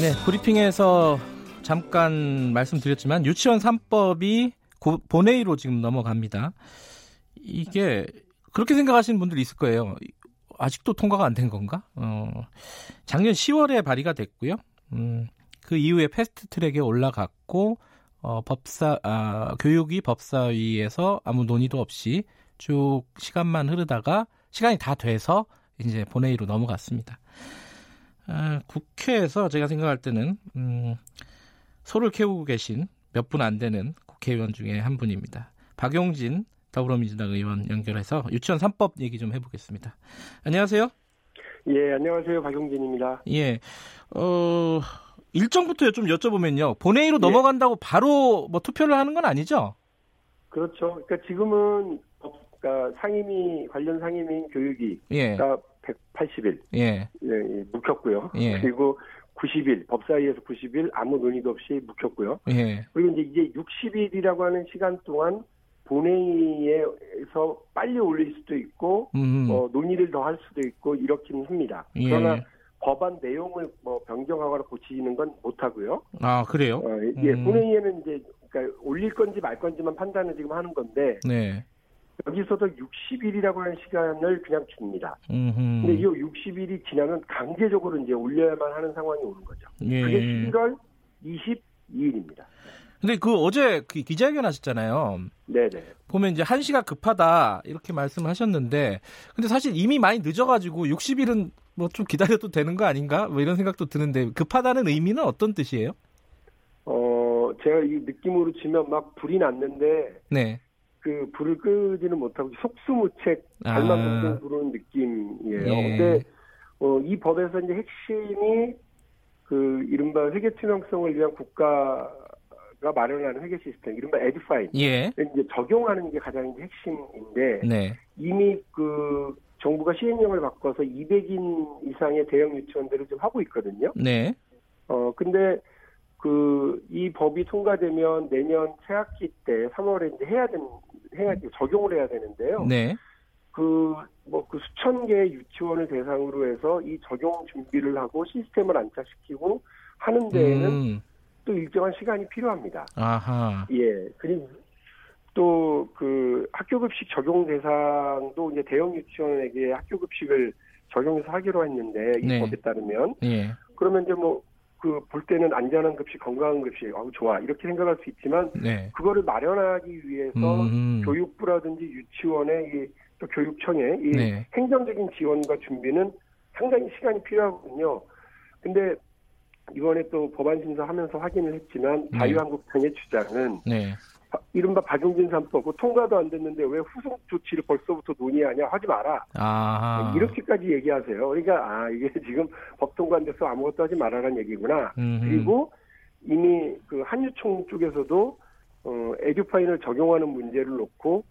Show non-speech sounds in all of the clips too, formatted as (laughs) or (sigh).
네 브리핑에서 잠깐 말씀드렸지만 유치원 3법이 본회의로 지금 넘어갑니다. 이게 그렇게 생각하시는 분들이 있을 거예요. 아직도 통과가 안 된 건가? 어, 작년 10월에 발의가 됐고요. 음, 그 이후에 패스트 트랙에 올라갔고 어, 법사 아, 교육이 법사위에서 아무 논의도 없이 쭉 시간만 흐르다가 시간이 다 돼서 이제 본회의로 넘어갔습니다. 아, 국회에서 제가 생각할 때는 음, 소를 캐우고 계신 몇 분 안 되는 국회의원 중에 한 분입니다. 박용진 더불어민주당 의원 연결해서 유치원 3법 얘기 좀 해보겠습니다. 안녕하세요. 예, 안녕하세요. 박용진입니다. 예, 어, 일정부터 좀 여쭤보면요. 본회의로 예. 넘어간다고 바로 뭐 투표를 하는 건 아니죠? 그렇죠. 그러니까 지금은 그러니까 상임위 관련 상임위인 교육위가 예. 180일 예. 예, 묵혔고요. 예. 그리고 90일 법사위에서 90일 아무 논의도 없이 묵혔고요. 예. 그리고 이제 이제 60일이라고 하는 시간 동안 본회의에서 빨리 올릴 수도 있고 음. 어, 논의를 더 할 수도 있고 이렇기는 합니다. 예. 그러나 법안 내용을 뭐 변경하거나 고치는 건 못하고요. 아 그래요? 어, 예, 음. 본회의에는 이제 그러니까 올릴 건지 말 건지만 판단을 지금 하는 건데 네. 여기서도 60일이라고 하는 시간을 그냥 줍니다. 음흠. 근데 이 60일이 지나면 강제적으로 이제 올려야만 하는 상황이 오는 거죠. 예. 그게 11월 22일입니다. 근데 그 어제 그 기자회견 하셨잖아요. 네네. 보면 이제 한시가 급하다 이렇게 말씀하셨는데, 근데 사실 이미 많이 늦어가지고 60일은 뭐 좀 기다려도 되는 거 아닌가? 뭐 이런 생각도 드는데 급하다는 의미는 어떤 뜻이에요? 어, 제가 이 느낌으로 치면 막 불이 났는데, 네. 그 불을 끄지는 못하고 속수무책 발만 아. 부르는 느낌이에요. 예. 근데 어, 이 법에서 이제 핵심이 그 이른바 회계 투명성을 위한 국가가 마련하는 회계 시스템, 이른바 에듀파인. 예. 이제 적용하는 게 가장 이제 핵심인데 네. 이미 그 정부가 시행령을 바꿔서 200인 이상의 대형 유치원들을 좀 하고 있거든요. 네. 어 근데 그 이 법이 통과되면 내년 새학기 때 3월에 이제 해야 되는 해야 적용을 해야 되는데요. 네. 그 뭐그 뭐 그 수천 개의 유치원을 대상으로 해서 이 적용 준비를 하고 시스템을 안착시키고 하는 데에는 음. 또 일정한 시간이 필요합니다. 아하. 예. 그리고 또 그 학교급식 적용 대상도 이제 대형 유치원에게 학교급식을 적용해서 하기로 했는데 이 네. 법에 따르면 예. 그러면 이제 뭐 그 볼 때는 안전한 급식, 건강한 급식, 아우 좋아 이렇게 생각할 수 있지만 네. 그거를 마련하기 위해서 음. 교육부라든지 유치원의 이, 또 교육청의 이 네. 행정적인 지원과 준비는 상당히 시간이 필요하거든요. 근데 이번에 또 법안 심사하면서 확인을 했지만 네. 자유한국당의 주장은 네. 이른바 박용진 3법 그 통과도 안 됐는데 왜 후속 조치를 벌써부터 논의하냐 하지 마라 아하. 이렇게까지 얘기하세요. 그러니까 아 이게 (laughs) 지금 법 통과 안 돼서 아무것도 하지 말아라는 얘기구나. 음흠. 그리고 이미 그 한유총 쪽에서도 어 에듀파인을 적용하는 문제를 놓고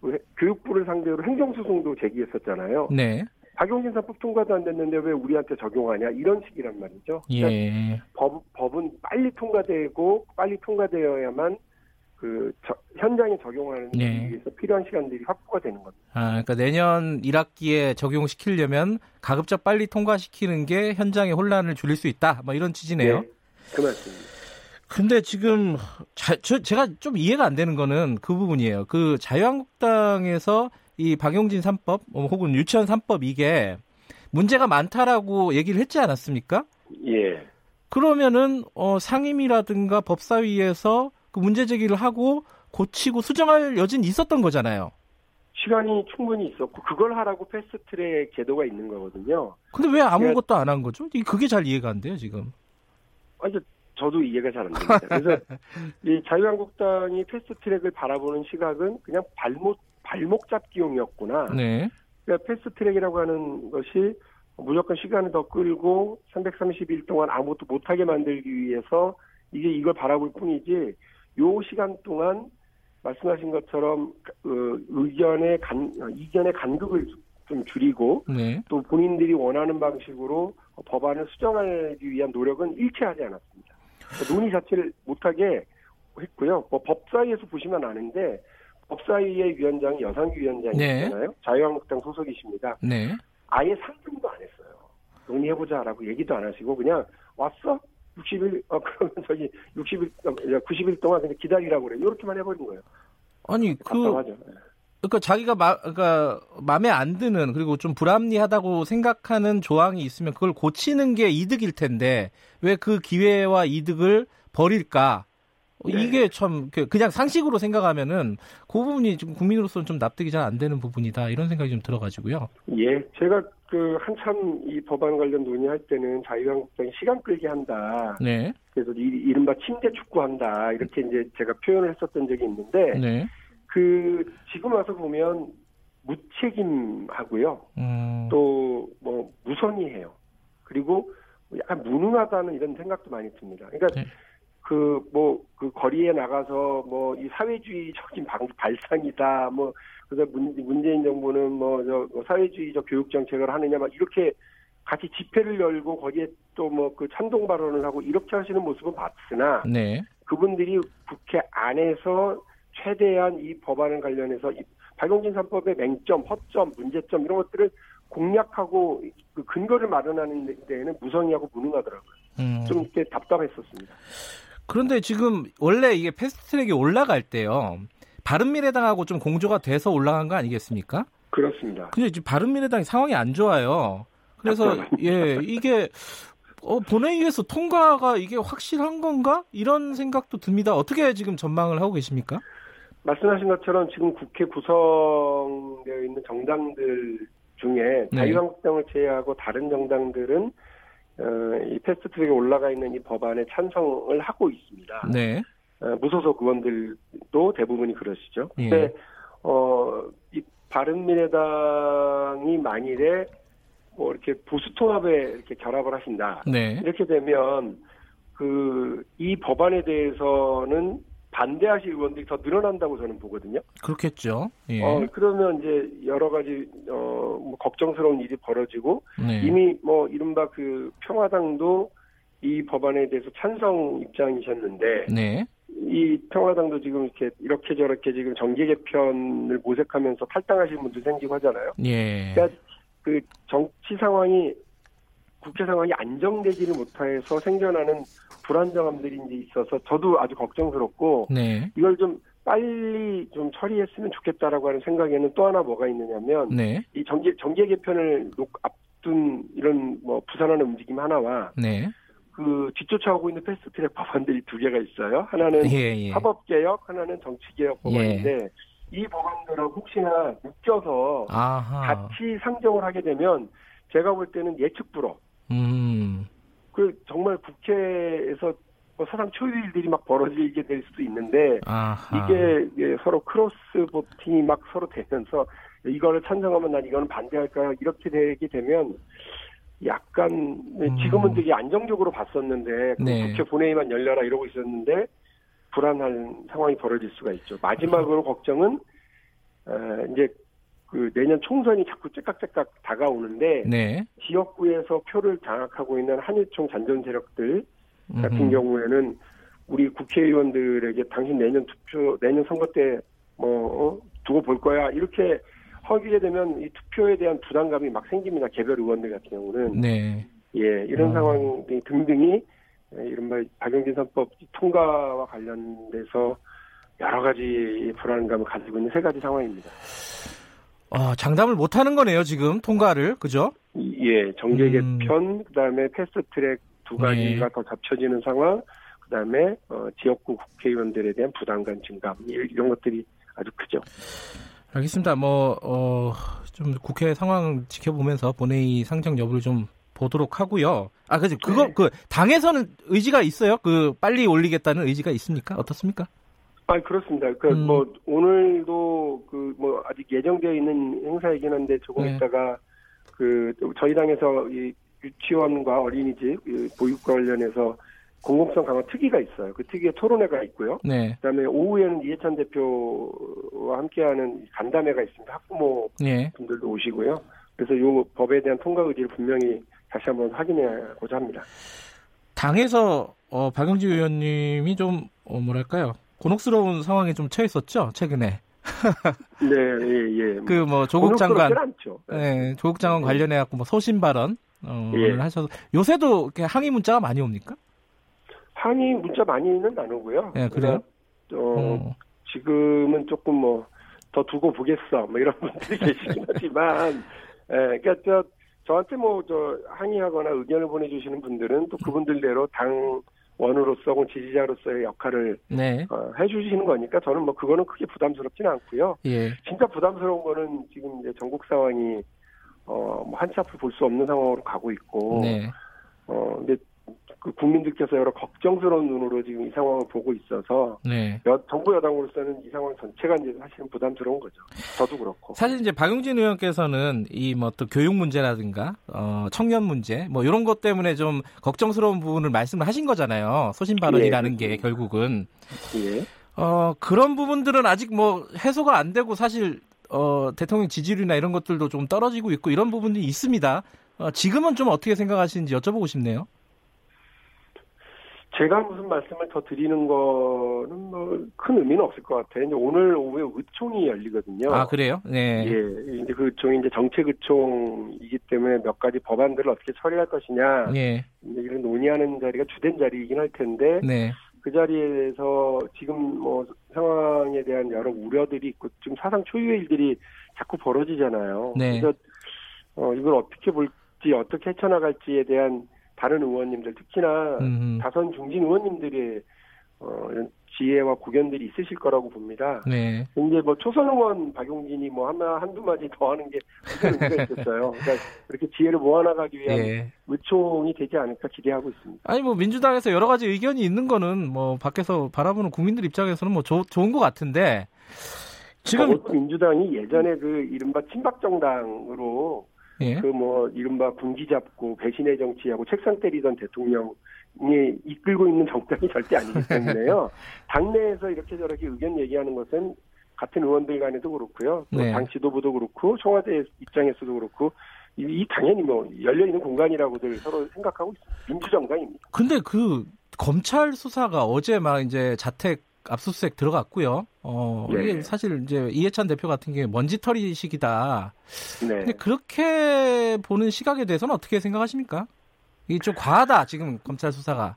그 교육부를 상대로 행정소송도 제기했었잖아요. 네. 박용진 3법 통과도 안 됐는데 왜 우리한테 적용하냐 이런 식이란 말이죠. 그러니까 예. 법, 법은 빨리 통과되고 빨리 통과되어야만 그 저, 현장에 적용하는 네. 위해서 필요한 시간들이 확보가 되는 겁니다. 아, 그러니까 내년 1학기에 적용시키려면 가급적 빨리 통과시키는 게 현장의 혼란을 줄일 수 있다. 뭐 이런 취지네요. 네, 그 말씀입니다. 근데 지금 자, 저, 제가 좀 이해가 안 되는 거는 그 부분이에요. 그 자유한국당에서 이 박용진 3법 뭐 혹은 유치원 3법 이게 문제가 많다라고 얘기를 했지 않았습니까? 예. 그러면은 어, 상임이라든가 법사위에서 그 문제 제기를 하고 고치고 수정할 여지는 있었던 거잖아요. 시간이 충분히 있었고 그걸 하라고 패스트트랙 제도가 있는 거거든요. 근데 왜 아무것도 안 한 거죠? 그게 잘 이해가 안 돼요 지금. 아니 저도 이해가 잘 안 됩니다. 그래서 (laughs) 이 자유한국당이 패스트트랙을 바라보는 시각은 그냥 발목 발목 잡기용이었구나. 네. 그러니까 패스트트랙이라고 하는 것이 무조건 시간을 더 끌고 330일 동안 아무것도 못하게 만들기 위해서 이게 이걸 바라볼 뿐이지 요 시간 동안 말씀하신 것처럼 그 의견의 간 이견의 간극을 좀 줄이고 네. 또 본인들이 원하는 방식으로 법안을 수정하기 위한 노력은 일체하지 않았습니다. 그러니까 논의 자체를 못하게 했고요. 뭐 법사위에서 보시면 아는데 법사위의 위원장이 여상규 위원장이잖아요. 네. 자유한국당 소속이십니다. 네. 아예 상정도 안 했어요. 논의해보자라고 얘기도 안 하시고 그냥 왔어? 60일 어 그러면 저기 60일 90일 어, 동안 그냥 기다리라고 그래. 이렇게만 해버린 거예요. 아니 그 답답하죠. 그러니까 자기가 마, 그러니까 마음에 안 드는 그리고 좀 불합리하다고 생각하는 조항이 있으면 그걸 고치는 게 이득일 텐데 왜 그 기회와 이득을 버릴까? 네. 이게 참그 그냥 상식으로 생각하면은 그 부분이 좀 국민으로서는 좀 납득이 잘 안 되는 부분이다 이런 생각이 좀 들어가지고요. 예, 제가 그 한참 이 법안 관련 논의할 때는 자유한국당이 시간 끌기 한다. 네. 그래서 이, 이른바 침대 축구한다 이렇게 이제 제가 표현을 했었던 적이 있는데 네. 그 지금 와서 보면 무책임하고요. 음. 또뭐 무성의해요. 그리고 약간 무능하다는 이런 생각도 많이 듭니다. 그러니까 네. 그뭐그 그 거리에 나가서 뭐 이 사회주의적인 방, 발상이다 뭐 그래서 문, 문재인 정부는 뭐저 뭐 사회주의적 교육 정책을 하느냐 막 이렇게 같이 집회를 열고 거기에 또 뭐 그 찬동 발언을 하고 이렇게 하시는 모습은 봤으나 네. 그분들이 국회 안에서 최대한 이 법안을 관련해서 이 발공진 3법의 맹점, 허점, 문제점 이런 것들을 공략하고 그 근거를 마련하는 데에는 무성의하고 무능하더라고요. 음. 좀 이렇게 답답했었습니다. 그런데 지금 원래 이게 패스트트랙에 올라갈 때요. 바른미래당하고 좀 공조가 돼서 올라간 거 아니겠습니까? 그렇습니다. 근데 지금 바른미래당이 상황이 안 좋아요. 그래서 예 이게 어, 본회의에서 통과가 이게 확실한 건가 이런 생각도 듭니다. 어떻게 지금 전망을 하고 계십니까? 말씀하신 것처럼 지금 국회 구성되어 있는 정당들 중에 네. 자유한국당을 제외하고 다른 정당들은 어, 이 패스트트랙에 올라가 있는 이 법안에 찬성을 하고 있습니다. 네. 어, 무소속 의원들도 대부분이 그러시죠. 예. 근데 어, 이 바른미래당이 만일에 뭐 이렇게 보수 통합에 이렇게 결합을 하신다. 네. 이렇게 되면 그 이 법안에 대해서는 반대하실 의원들이 더 늘어난다고 저는 보거든요. 그렇겠죠. 예. 어, 그러면 이제 여러 가지 어, 뭐 걱정스러운 일이 벌어지고 네. 이미 뭐 이른바 그 평화당도 이 법안에 대해서 찬성 입장이셨는데 네. 이 평화당도 지금 이렇게 이렇게 저렇게 지금 정계 개편을 모색하면서 탈당하시는 분들 생기고 하잖아요. 예. 그러니까 그 정치 상황이 국회 상황이 안정되지를 못해서 생겨나는 불안정함들이 이제 있어서 저도 아주 걱정스럽고 네. 이걸 좀 빨리 좀 처리했으면 좋겠다라고 하는 생각에는 또 하나 뭐가 있느냐면 네. 이 정계 정계 개편을 앞둔 이런 뭐 부산하는 움직임 하나와 네. 그 뒤쫓아오고 있는 패스트트랙 법안들이 두 개가 있어요. 하나는 예, 예. 사법 개혁, 하나는 정치 개혁 법안인데 예. 이 법안들은 혹시나 묶여서 아하. 같이 상정을 하게 되면 제가 볼 때는 예측 불허. 음. 그 정말 국회에서 뭐 사상 초유의 일들이 막 벌어지게 될 수도 있는데 아하. 이게 서로 cross voting이 막 서로 되면서 이거를 찬성하면 난 이거는 반대할까요? 이렇게 되게 되면 약간 음. 지금은 되게 안정적으로 봤었는데 그 네. 국회 본회의만 열려라 이러고 있었는데 불안한 상황이 벌어질 수가 있죠. 마지막으로 걱정은 어, 이제 그 내년 총선이 자꾸 째깍째깍 다가오는데 네. 지역구에서 표를 장악하고 있는 한일총 잔존 세력들 같은 음흠. 경우에는 우리 국회의원들에게 당신 내년 투표 내년 선거 때뭐 어, 두고 볼 거야 이렇게 허기게 되면 이 투표에 대한 부담감이 막 생깁니다 개별 의원들 같은 경우는 네. 예 이런 어. 상황 등등이 이른바 박영진 선법 통과와 관련돼서 여러 가지 불안감을 가지고 있는 세 가지 상황입니다. 어, 장담을 못 하는 거네요, 지금 통과를. 그죠? 예, 정계 개편, 음. 그다음에 패스트 트랙 두 가지가 네. 더 잡혀지는 상황, 그다음에 어, 지역구 국회의원들에 대한 부담감 증감 이런 것들이 아주 크죠. 알겠습니다. 뭐, 어, 좀 국회 상황 지켜보면서 본회의 상정 여부를 좀 보도록 하고요. 아, 그지 그거, 네. 그, 당에서는 의지가 있어요? 그, 빨리 올리겠다는 의지가 있습니까? 어떻습니까? 아, 그렇습니다. 그, 음. 뭐, 오늘도 그, 뭐, 아직 예정되어 있는 행사이긴 한데 조금 네. 있다가 그 저희 당에서 이 유치원과 어린이집 보육 관련해서 공공성 강화 특위가 있어요. 그 특위에 토론회가 있고요. 네. 그다음에 오후에는 이해찬 대표와 함께하는 간담회가 있습니다. 학부모 네. 분들도 오시고요. 그래서 이 법에 대한 통과 의지를 분명히 다시 한번 확인해보자 합니다. 당에서 어, 박영지 의원님이 좀 어, 뭐랄까요 곤혹스러운 상황에 좀 처했었죠 최근에. (laughs) 네, 예, 예. 그 뭐 조국 장관, 네, 조국 장관 네. 관련해 갖고 뭐 소신 발언 어, 예. 하셔서 요새도 이렇게 항의 문자가 많이 옵니까? 항의 문자 많이는 안 오고요. 네, 그래요. 어, 어. 지금은 조금 뭐 더 두고 보겠어, 뭐 이런 (laughs) 분들이 계시긴 하지만, 예, 그러니까 저 저한테 뭐 저 항의하거나 의견을 보내주시는 분들은 또 그분들대로 당 원으로서 혹은 지지자로서의 역할을 네. 어, 해주시는 거니까 저는 뭐 그거는 크게 부담스럽지는 않고요. 예. 진짜 부담스러운 거는 지금 이제 전국 상황이 어 뭐 한치 앞을 볼 수 없는 상황으로 가고 있고 네. 어 근데 그 국민들께서 여러 걱정스러운 눈으로 지금 이 상황을 보고 있어서 네. 여, 정부 여당으로서는 이 상황 전체가 이제 사실은 부담스러운 거죠. 저도 그렇고. 사실 이제 박용진 의원께서는 이 뭐 또 교육 문제라든가 어, 청년 문제 뭐 이런 것 때문에 좀 걱정스러운 부분을 말씀을 하신 거잖아요. 소신 발언이라는 예, 게 결국은. 예. 어, 그런 부분들은 아직 뭐 해소가 안 되고 사실 어, 대통령 지지율이나 이런 것들도 좀 떨어지고 있고 이런 부분들이 있습니다. 어, 지금은 좀 어떻게 생각하시는지 여쭤보고 싶네요. 제가 무슨 말씀을 더 드리는 거는 뭐 큰 의미는 없을 것 같아요. 이제 오늘 오후에 의총이 열리거든요. 아 그래요? 네. 예, 이제 그 의총이 이제 정책 의총이기 때문에 몇 가지 법안들을 어떻게 처리할 것이냐. 네. 이제 이런 논의하는 자리가 주된 자리이긴 할 텐데. 네. 그 자리에서 지금 뭐 상황에 대한 여러 우려들이 있고 좀 사상 초유의 일들이 자꾸 벌어지잖아요. 네. 그래서 어 이걸 어떻게 볼지 어떻게 헤쳐나갈지에 대한 다른 의원님들 특히나 음. 다선 중진 의원님들의 어, 이런 지혜와 고견들이 있으실 거라고 봅니다. 네. 이제 뭐 초선 의원 박용진이 뭐 하나 한두 마디 더 하는 게 의미가 있겠어요. 그러니까 그렇게 지혜를 모아나가기 위한 네. 의총이 되지 않을까 기대하고 있습니다. 아니 뭐 민주당에서 여러 가지 의견이 있는 거는 뭐 밖에서 바라보는 국민들 입장에서는 뭐 조, 좋은 것 같은데 지금 민주당이 예전에 그 이른바 친박 정당으로 예. 그뭐 이른바 군기 잡고 배신의 정치하고 책상 때리던 대통령이 이끌고 있는 정당이 절대 아니기 때문에요. (laughs) 당내에서 이렇게 저렇게 의견 얘기하는 것은 같은 의원들 간에도 그렇고요. 네. 당 지도부도 그렇고 청와대 입장에서도 그렇고 이, 이 당연히 뭐 열려 있는 공간이라고들 서로 생각하고 있습니다. 민주정당입니다. 근데 그 검찰 수사가 어제 막 이제 자택 압수수색 들어갔고요. 어, 네. 이게 사실 이제 이해찬 대표 같은 게 먼지털이식이다. 네. 근데 그렇게 보는 시각에 대해서는 어떻게 생각하십니까? 이게 좀 과하다, 지금 검찰 수사가.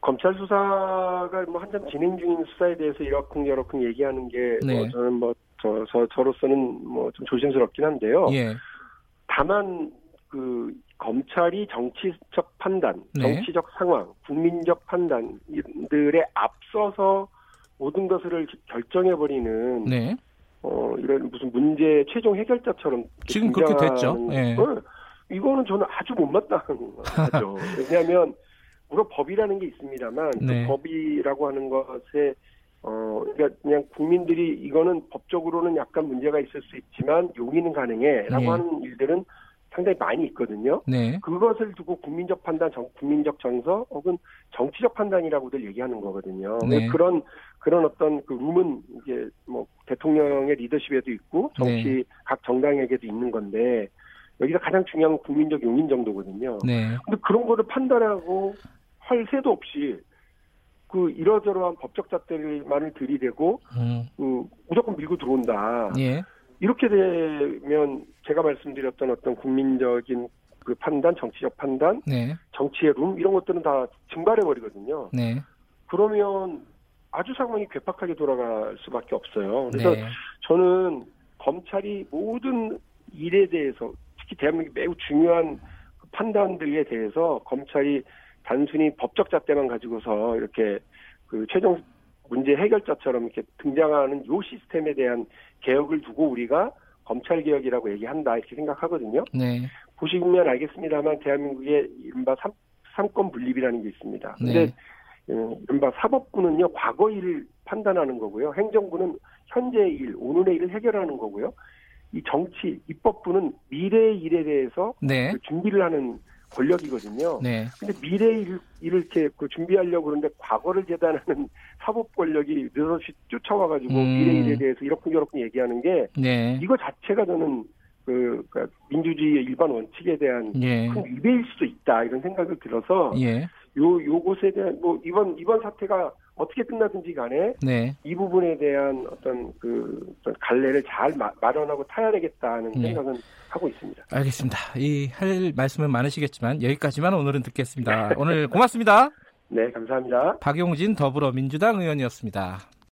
검찰 수사가 뭐 한참 진행 중인 수사에 대해서 이러쿵저러쿵 얘기하는 게 네. 뭐 저는 뭐 저, 저, 저로서는 뭐 좀 조심스럽긴 한데요. 예. 다만 그 검찰이 정치적 판단, 네. 정치적 상황, 국민적 판단들에 앞서서 모든 것을 결정해버리는 네. 어, 이런 무슨 문제 최종 해결자처럼 지금 그렇게 됐죠. 네. 어, 이거는 저는 아주 못마땅한 (laughs) 거죠. 왜냐하면 물론 법이라는 게 있습니다만 그 네. 그 법이라고 하는 것에 어 그러니까 그냥 국민들이 이거는 법적으로는 약간 문제가 있을 수 있지만 용인은 가능해라고 네. 하는 일들은 상당히 많이 있거든요. 네. 그것을 두고 국민적 판단, 정, 국민적 정서 혹은 정치적 판단이라고들 얘기하는 거거든요. 네. 그런 그런 어떤 그 룸은 이제 뭐 대통령의 리더십에도 있고 정치 네. 각 정당에게도 있는 건데 여기가 가장 중요한 건 국민적 용인 정도거든요. 네. 근데 그런 거를 판단하고 할 새도 없이 그 이러저러한 법적 잣대만을 들이대고 음. 그 무조건 밀고 들어온다. 예. 이렇게 되면 제가 말씀드렸던 어떤 국민적인 그 판단, 정치적 판단, 네. 정치의 룸 이런 것들은 다 증발해 버리거든요. 네. 그러면 아주 상황이 괴팍하게 돌아갈 수밖에 없어요. 그래서 네. 저는 검찰이 모든 일에 대해서 특히 대한민국 매우 중요한 판단들에 대해서 검찰이 단순히 법적 잣대만 가지고서 이렇게 그 최종 문제 해결자처럼 이렇게 등장하는 요 시스템에 대한 개혁을 두고 우리가 검찰 개혁이라고 얘기한다 이렇게 생각하거든요. 네. 보시면 알겠습니다만 대한민국의 이른바 삼, 삼권 분립이라는 게 있습니다. 네. 근데 네. 이른바 사법부는요 과거 일을 판단하는 거고요. 행정부는 현재 일, 오늘의 일을 해결하는 거고요. 이 정치 입법부는 미래의 일에 대해서 네. 그 준비를 하는 권력이거든요. 네. 근데 미래 일, 일을 이렇게 그 준비하려고 그러는데 과거를 재단하는 (laughs) 사법 권력이 느닷없이 쫓아와가지고 음. 미래 일에 대해서 이렇게 저렇게 얘기하는 게 네. 이거 자체가 저는 그, 그 민주주의의 일반 원칙에 대한 예. 큰 위배일 수도 있다 이런 생각을 들어서 예. 요 요것에 대한 뭐 이번 이번 사태가 어떻게 끝나든지 간에 네. 이 부분에 대한 어떤 그 어떤 갈래를 잘 마, 마련하고 타야 되겠다는 네. 생각은 하고 있습니다. 알겠습니다. 이 할 말씀은 많으시겠지만 여기까지만 오늘은 듣겠습니다. (laughs) 오늘 고맙습니다. 네, 감사합니다. 박용진 더불어민주당 의원이었습니다.